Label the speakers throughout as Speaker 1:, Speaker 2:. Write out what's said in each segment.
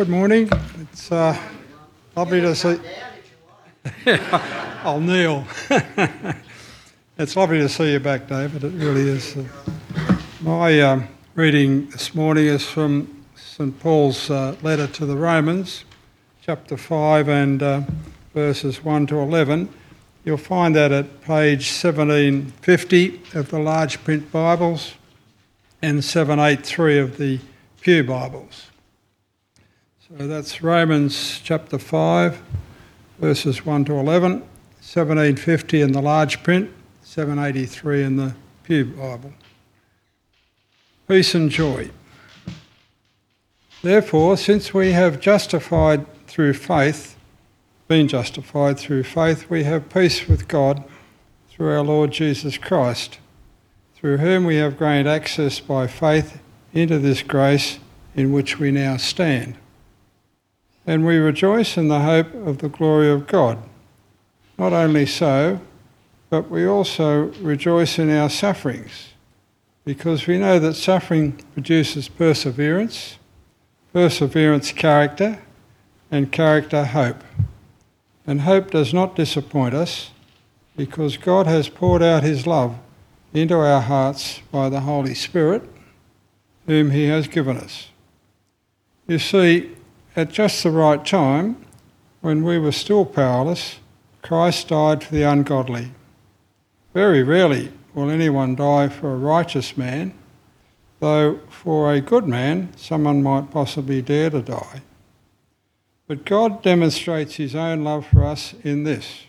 Speaker 1: Good morning. It's uh, lovely to see. I'll kneel. it's lovely to see you back, David. It really is. My um, reading this morning is from St Paul's uh, letter to the Romans, chapter 5 and uh, verses 1 to 11. You'll find that at page 1750 of the large print Bibles and 783 of the Pew Bibles. So that's Romans chapter 5, verses 1 to 11, 1750 in the large print, 783 in the Pew Bible. Peace and joy. Therefore, since we have justified through faith, been justified through faith, we have peace with God through our Lord Jesus Christ, through whom we have gained access by faith into this grace in which we now stand and we rejoice in the hope of the glory of God. Not only so, but we also rejoice in our sufferings, because we know that suffering produces perseverance, perseverance, character, and character, hope. And hope does not disappoint us, because God has poured out his love into our hearts by the Holy Spirit, whom he has given us. You see, at just the right time, when we were still powerless, Christ died for the ungodly. Very rarely will anyone die for a righteous man, though for a good man someone might possibly dare to die. But God demonstrates his own love for us in this.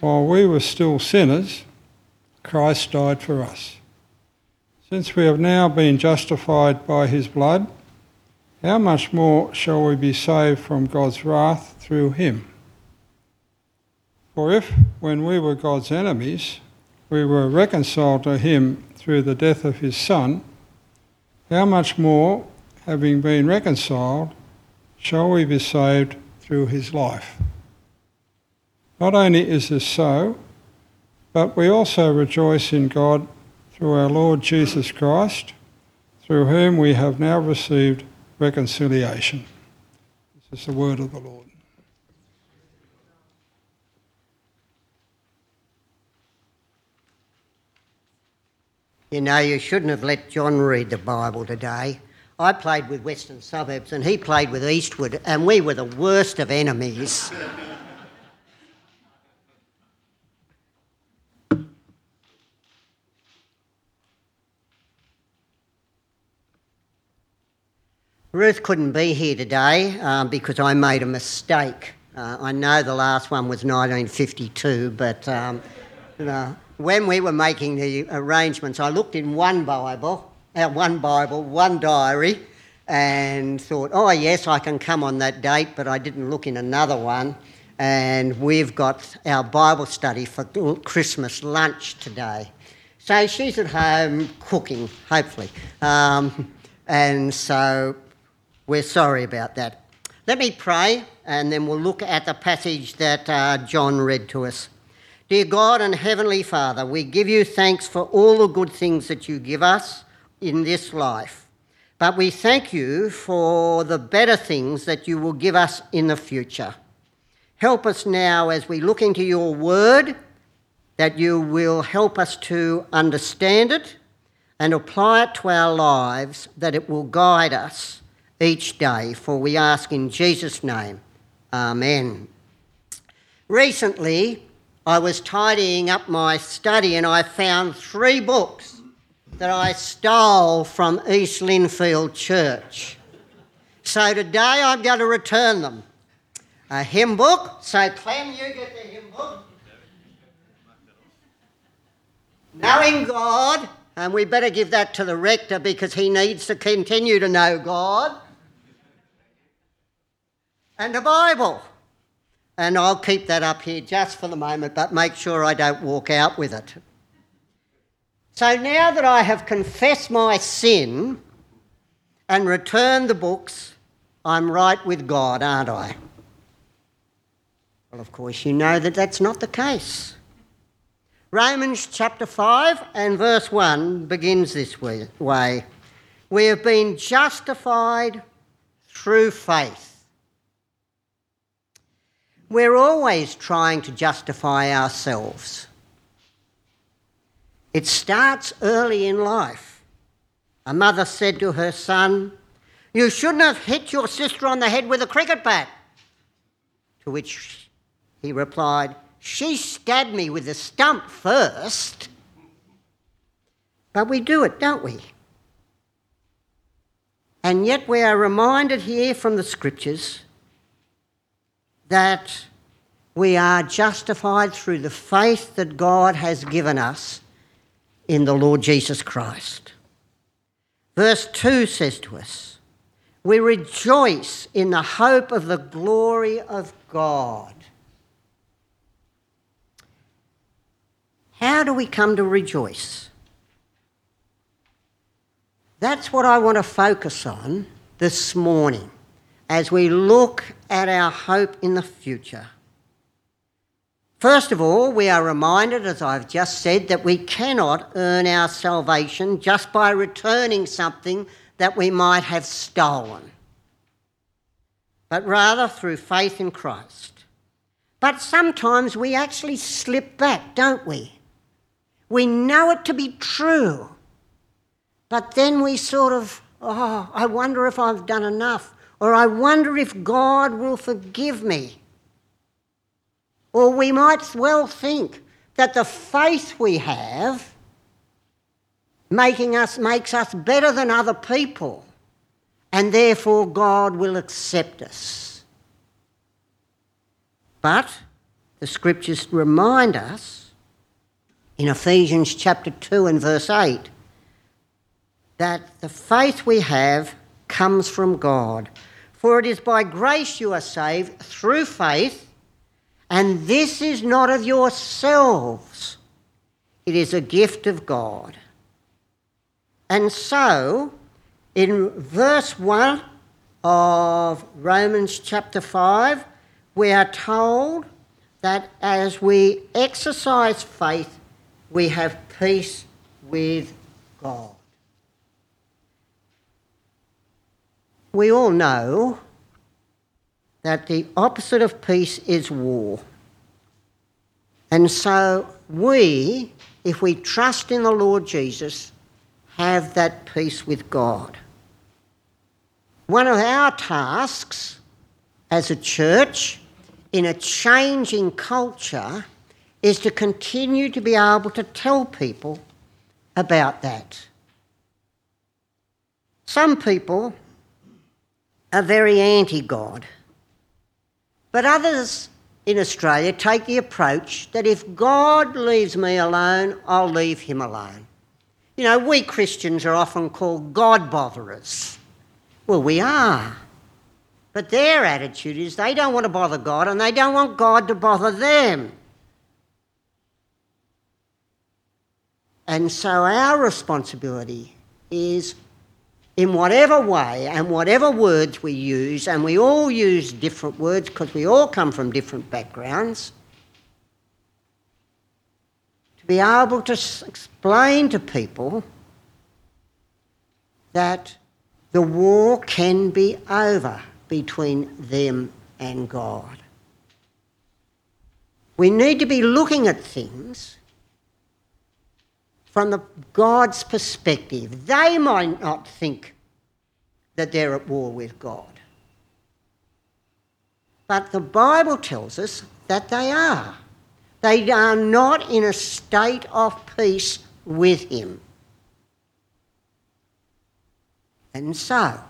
Speaker 1: While we were still sinners, Christ died for us. Since we have now been justified by his blood, how much more shall we be saved from God's wrath through him? For if, when we were God's enemies, we were reconciled to him through the death of his Son, how much more, having been reconciled, shall we be saved through his life? Not only is this so, but we also rejoice in God through our Lord Jesus Christ, through whom we have now received reconciliation. This is the word of the Lord.
Speaker 2: You know, you shouldn't have let John read the Bible today. I played with Western Suburbs and he played with Eastwood, and we were the worst of enemies. Ruth couldn't be here today um, because I made a mistake. Uh, I know the last one was 1952, but um, you know, when we were making the arrangements, I looked in one Bible, uh, one Bible, one diary, and thought, oh yes, I can come on that date, but I didn't look in another one. And we've got our Bible study for Christmas lunch today. So she's at home cooking, hopefully. Um, and so we're sorry about that. Let me pray and then we'll look at the passage that uh, John read to us. Dear God and Heavenly Father, we give you thanks for all the good things that you give us in this life. But we thank you for the better things that you will give us in the future. Help us now as we look into your word, that you will help us to understand it and apply it to our lives, that it will guide us each day, for we ask in Jesus' name. Amen. Recently, I was tidying up my study and I found three books that I stole from East Lindfield Church. So today I'm going to return them. A hymn book. So, Clem, you get the hymn book. Knowing God, and we better give that to the rector because he needs to continue to know God and a Bible. And I'll keep that up here just for the moment, but make sure I don't walk out with it. So now that I have confessed my sin and returned the books, I'm right with God, aren't I? Well, of course, you know that that's not the case. Romans chapter 5 and verse 1 begins this way We have been justified through faith. We're always trying to justify ourselves. It starts early in life. A mother said to her son, You shouldn't have hit your sister on the head with a cricket bat. To which he replied, She stabbed me with the stump first. But we do it, don't we? And yet we are reminded here from the scriptures that we are justified through the faith that God has given us in the Lord Jesus Christ. Verse 2 says to us, We rejoice in the hope of the glory of God. How do we come to rejoice? That's what I want to focus on this morning as we look at our hope in the future. First of all, we are reminded, as I've just said, that we cannot earn our salvation just by returning something that we might have stolen, but rather through faith in Christ. But sometimes we actually slip back, don't we? We know it to be true, but then we sort of, oh, I wonder if I've done enough, or I wonder if God will forgive me. Or we might well think that the faith we have making us, makes us better than other people, and therefore God will accept us. But the scriptures remind us in Ephesians chapter 2 and verse 8 that the faith we have comes from God. For it is by grace you are saved through faith and this is not of yourselves, it is a gift of God. And so, in verse 1 of Romans chapter 5, we are told that as we exercise faith, we have peace with God. We all know that the opposite of peace is war. And so we, if we trust in the Lord Jesus, have that peace with God. One of our tasks as a church in a changing culture is to continue to be able to tell people about that. Some people are very anti God. But others in Australia take the approach that if God leaves me alone, I'll leave him alone. You know, we Christians are often called God botherers. Well, we are. But their attitude is they don't want to bother God and they don't want God to bother them. And so our responsibility is in whatever way and whatever words we use, and we all use different words because we all come from different backgrounds, to be able to explain to people that the war can be over between them and God. We need to be looking at things from the God's perspective. They might not think that they're at war with God. But the Bible tells us that they are. They are not in a state of peace with Him. And so,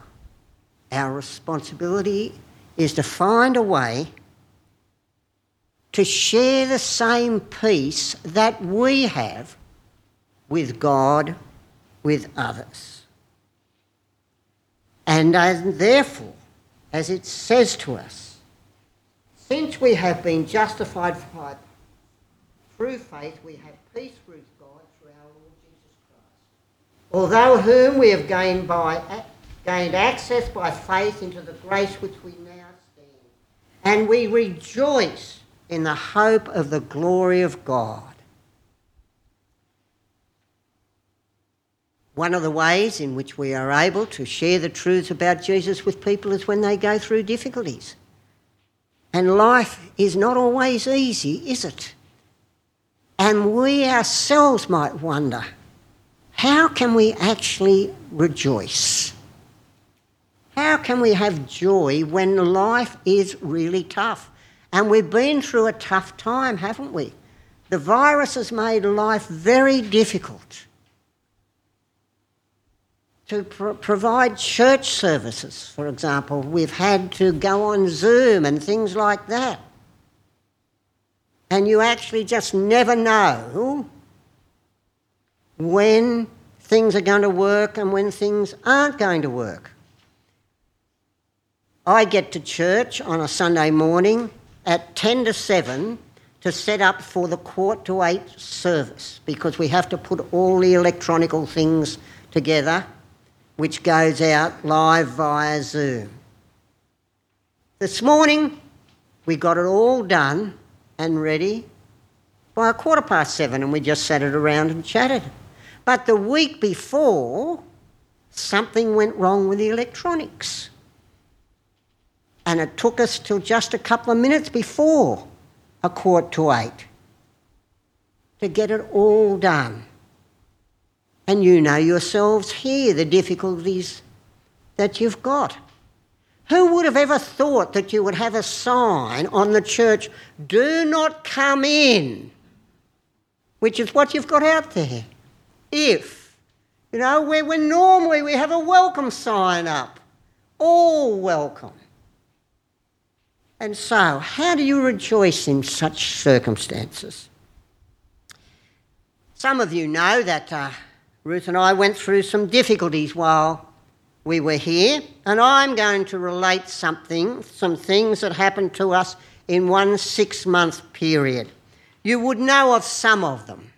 Speaker 2: our responsibility is to find a way to share the same peace that we have with God, with others. And therefore, as it says to us, since we have been justified through faith, we have peace with God through our Lord Jesus Christ. Although whom we have gained by gained access by faith into the grace which we now stand, and we rejoice in the hope of the glory of God. One of the ways in which we are able to share the truths about Jesus with people is when they go through difficulties. And life is not always easy, is it? And we ourselves might wonder how can we actually rejoice? How can we have joy when life is really tough? And we've been through a tough time, haven't we? The virus has made life very difficult. To pro- provide church services, for example, we've had to go on Zoom and things like that. And you actually just never know when things are going to work and when things aren't going to work. I get to church on a Sunday morning at 10 to 7 to set up for the quarter to 8 service because we have to put all the electronical things together which goes out live via Zoom. This morning, we got it all done and ready by a quarter past seven, and we just sat it around and chatted. But the week before, something went wrong with the electronics. And it took us till just a couple of minutes before a quarter to eight to get it all done. And you know yourselves here the difficulties that you've got. Who would have ever thought that you would have a sign on the church, do not come in, which is what you've got out there. If, you know, where, where normally we have a welcome sign up, all welcome. And so, how do you rejoice in such circumstances? Some of you know that uh, Ruth and I went through some difficulties while we were here, and I'm going to relate something, some things that happened to us in one six month period. You would know of some of them.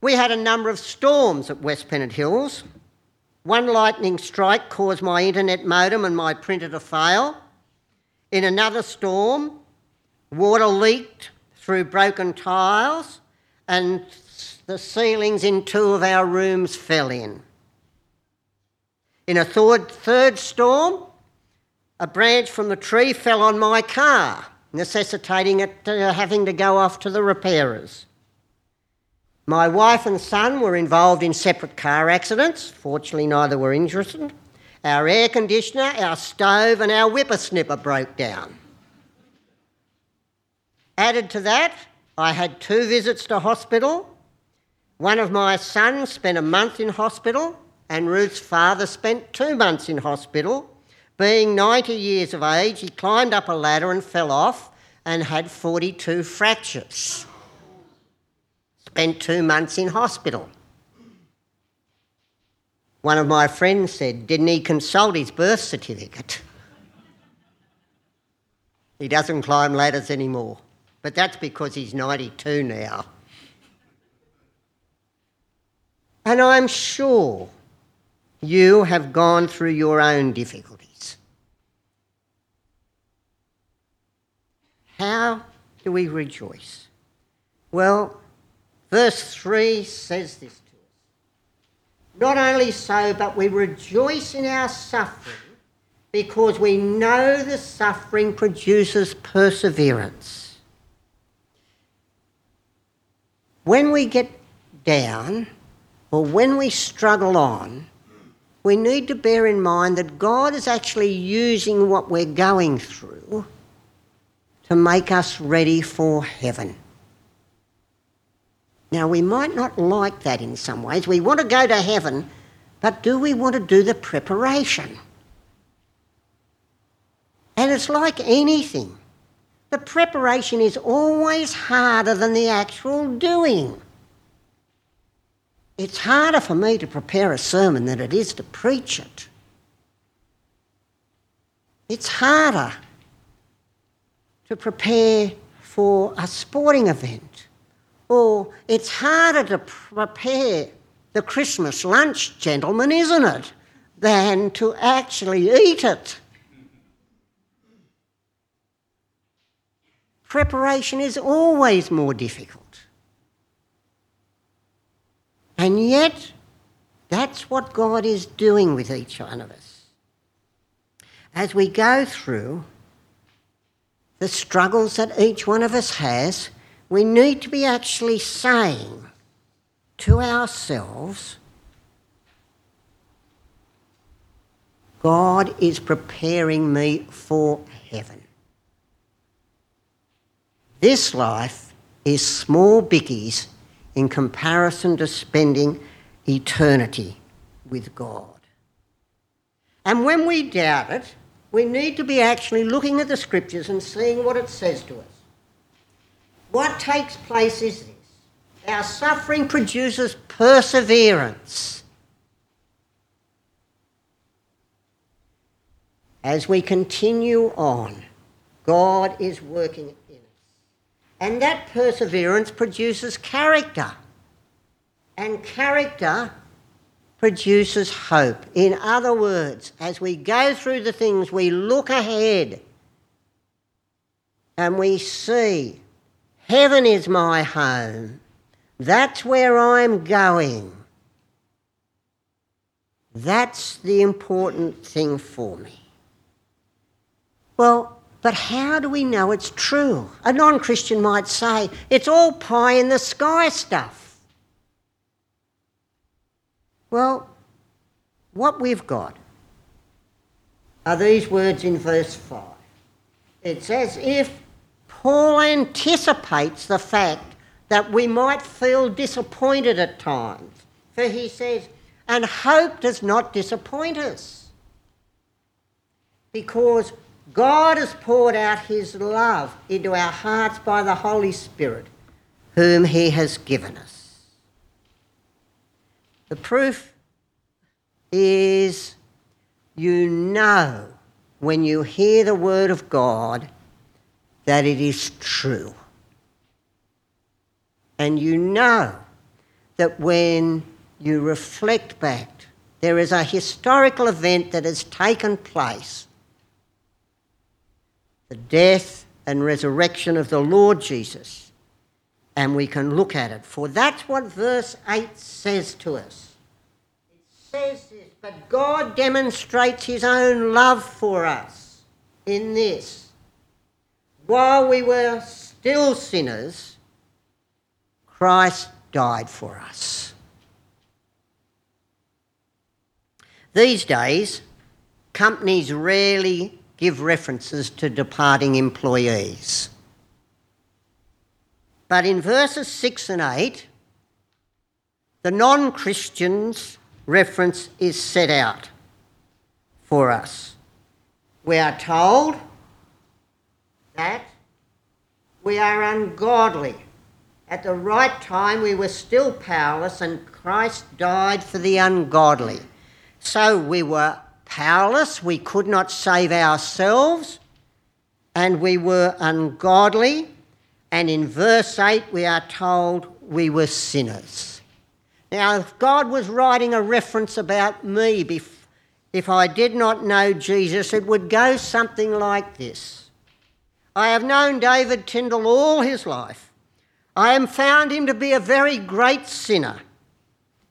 Speaker 2: We had a number of storms at West Pennant Hills. One lightning strike caused my internet modem and my printer to fail. In another storm, water leaked through broken tiles and the ceilings in two of our rooms fell in. In a third, third storm, a branch from the tree fell on my car, necessitating it uh, having to go off to the repairers. My wife and son were involved in separate car accidents. Fortunately, neither were injured. Our air conditioner, our stove, and our whippersnipper broke down. Added to that, I had two visits to hospital one of my sons spent a month in hospital, and Ruth's father spent two months in hospital. Being 90 years of age, he climbed up a ladder and fell off and had 42 fractures. Spent two months in hospital. One of my friends said, Didn't he consult his birth certificate? He doesn't climb ladders anymore, but that's because he's 92 now. And I'm sure you have gone through your own difficulties. How do we rejoice? Well, verse 3 says this to us. Not only so, but we rejoice in our suffering because we know the suffering produces perseverance. When we get down, well, when we struggle on, we need to bear in mind that God is actually using what we're going through to make us ready for heaven. Now, we might not like that in some ways. We want to go to heaven, but do we want to do the preparation? And it's like anything. The preparation is always harder than the actual doing. It's harder for me to prepare a sermon than it is to preach it. It's harder to prepare for a sporting event, or it's harder to prepare the Christmas lunch, gentlemen, isn't it, than to actually eat it. Preparation is always more difficult. And yet, That's what God is doing with each one of us. As we go through the struggles that each one of us has, we need to be actually saying to ourselves, God is preparing me for heaven. This life is small bickies in comparison to spending eternity with God. And when we doubt it, we need to be actually looking at the scriptures and seeing what it says to us. What takes place is this our suffering produces perseverance. As we continue on, God is working. And that perseverance produces character. And character produces hope. In other words, as we go through the things, we look ahead and we see heaven is my home. That's where I'm going. That's the important thing for me. Well, but how do we know it's true? A non Christian might say it's all pie in the sky stuff. Well, what we've got are these words in verse 5. It's as if Paul anticipates the fact that we might feel disappointed at times. For he says, and hope does not disappoint us. Because God has poured out his love into our hearts by the Holy Spirit, whom he has given us. The proof is you know when you hear the word of God that it is true. And you know that when you reflect back, there is a historical event that has taken place the death and resurrection of the Lord Jesus. And we can look at it. For that's what verse 8 says to us. It says this, but God demonstrates his own love for us in this. While we were still sinners, Christ died for us. These days, companies rarely give references to departing employees. But in verses 6 and 8, the non Christians' reference is set out for us. We are told that we are ungodly. At the right time, we were still powerless, and Christ died for the ungodly. So we were powerless, we could not save ourselves, and we were ungodly. And in verse 8, we are told we were sinners. Now, if God was writing a reference about me, if I did not know Jesus, it would go something like this I have known David Tyndall all his life. I have found him to be a very great sinner.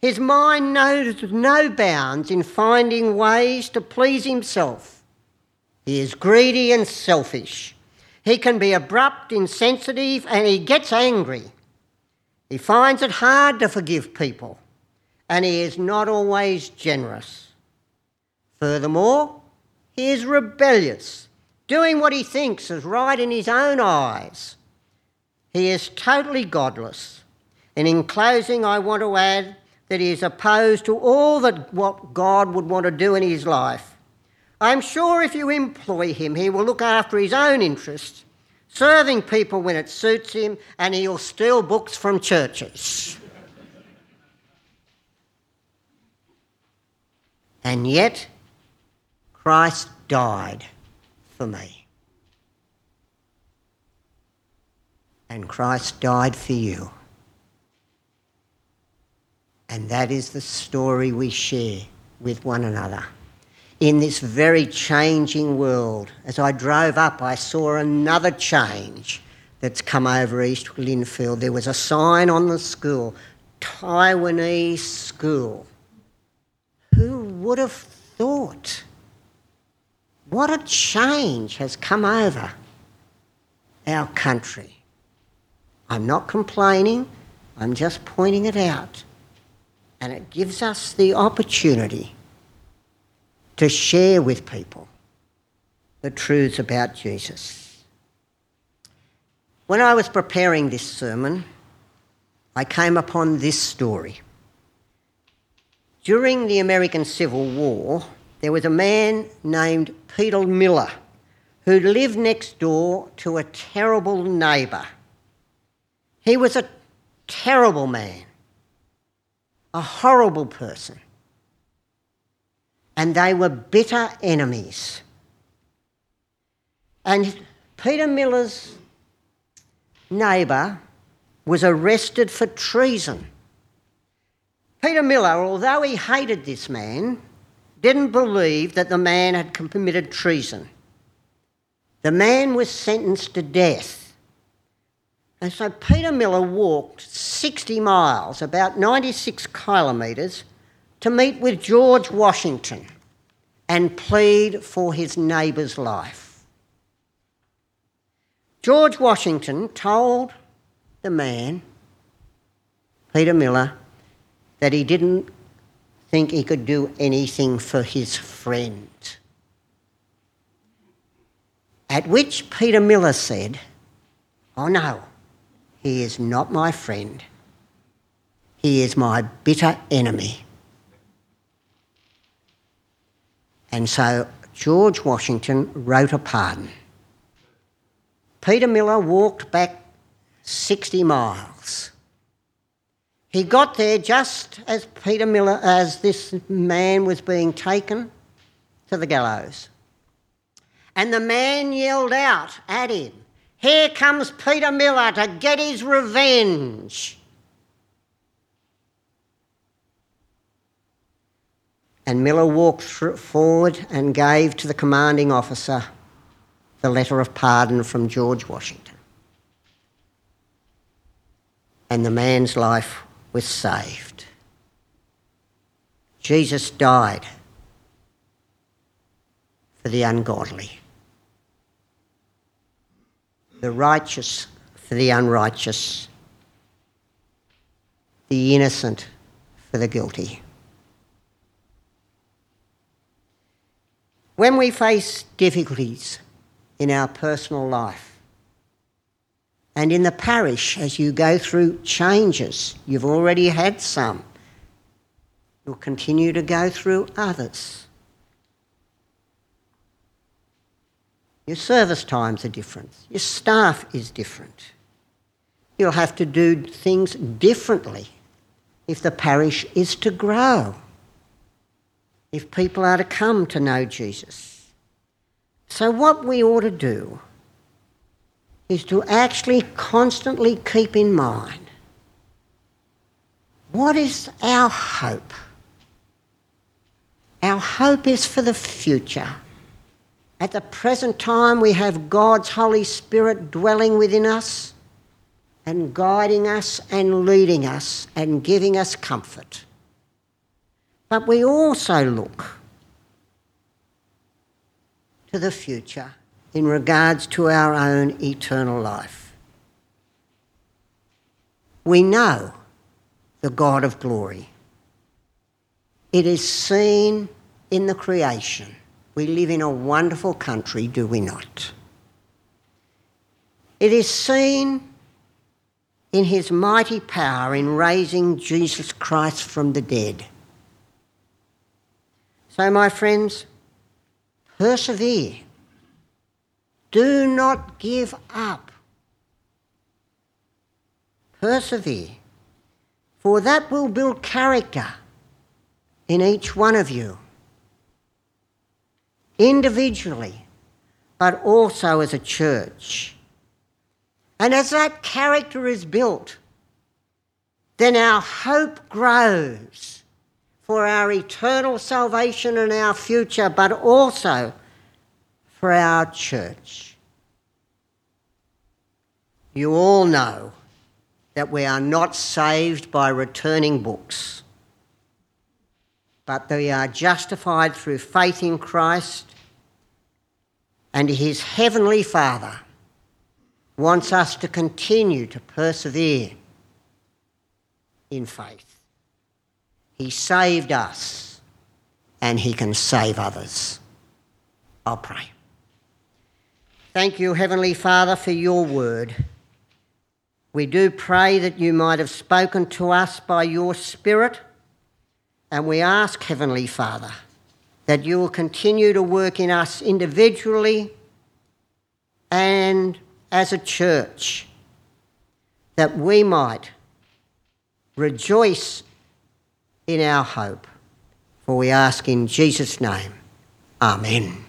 Speaker 2: His mind knows no bounds in finding ways to please himself. He is greedy and selfish. He can be abrupt, insensitive, and he gets angry. He finds it hard to forgive people, and he is not always generous. Furthermore, he is rebellious, doing what he thinks is right in his own eyes. He is totally godless. And in closing, I want to add that he is opposed to all that what God would want to do in his life. I'm sure if you employ him, he will look after his own interests, serving people when it suits him, and he'll steal books from churches. and yet, Christ died for me. And Christ died for you. And that is the story we share with one another. In this very changing world, as I drove up, I saw another change that's come over East Lindfield. There was a sign on the school, Taiwanese School. Who would have thought? What a change has come over our country. I'm not complaining, I'm just pointing it out. And it gives us the opportunity to share with people the truths about Jesus. When I was preparing this sermon, I came upon this story. During the American Civil War, there was a man named Peter Miller who lived next door to a terrible neighbour. He was a terrible man, a horrible person, and they were bitter enemies. And Peter Miller's neighbour was arrested for treason. Peter Miller, although he hated this man, didn't believe that the man had committed treason. The man was sentenced to death. And so Peter Miller walked 60 miles, about 96 kilometres, to meet with George Washington and plead for his neighbour's life. George Washington told the man, Peter Miller, that he didn't think he could do anything for his friend. At which Peter Miller said, Oh no, he is not my friend. He is my bitter enemy. And so George Washington wrote a pardon. Peter Miller walked back 60 miles. He got there just as Peter Miller, as this man was being taken to the gallows. And the man yelled out at him, Here comes Peter Miller to get his revenge. And Miller walked forward and gave to the commanding officer the letter of pardon from George Washington and the man's life was saved. Jesus died for the ungodly, the righteous for the unrighteous, the innocent for the guilty. When we face difficulties in our personal life, and in the parish, as you go through changes, you've already had some. You'll continue to go through others. Your service times are different. Your staff is different. You'll have to do things differently if the parish is to grow, if people are to come to know Jesus. So, what we ought to do is to actually constantly keep in mind what is our hope? Our hope is for the future. At the present time, we have God's Holy Spirit dwelling within us and guiding us and leading us and giving us comfort. But we also look to the future in regards to our own eternal life. We know the God of glory. It is seen in the creation. We live in a wonderful country, do we not? It is seen in his mighty power in raising Jesus Christ from the dead. So, my friends, persevere do not give up. Persevere, for that will build character in each one of you, individually, but also as a church. And as that character is built, then our hope grows for our eternal salvation and our future, but also for our church. You all know that we are not saved by returning books. but we are justified through faith in Christ, and His Heavenly Father wants us to continue to persevere in faith. He saved us, and He can save others. I'll pray. Thank you, Heavenly Father, for your word. We do pray that you might have spoken to us by your Spirit, and we ask, Heavenly Father, that you will continue to work in us individually and as a church, that we might rejoice in our hope. For we ask in Jesus' name. Amen.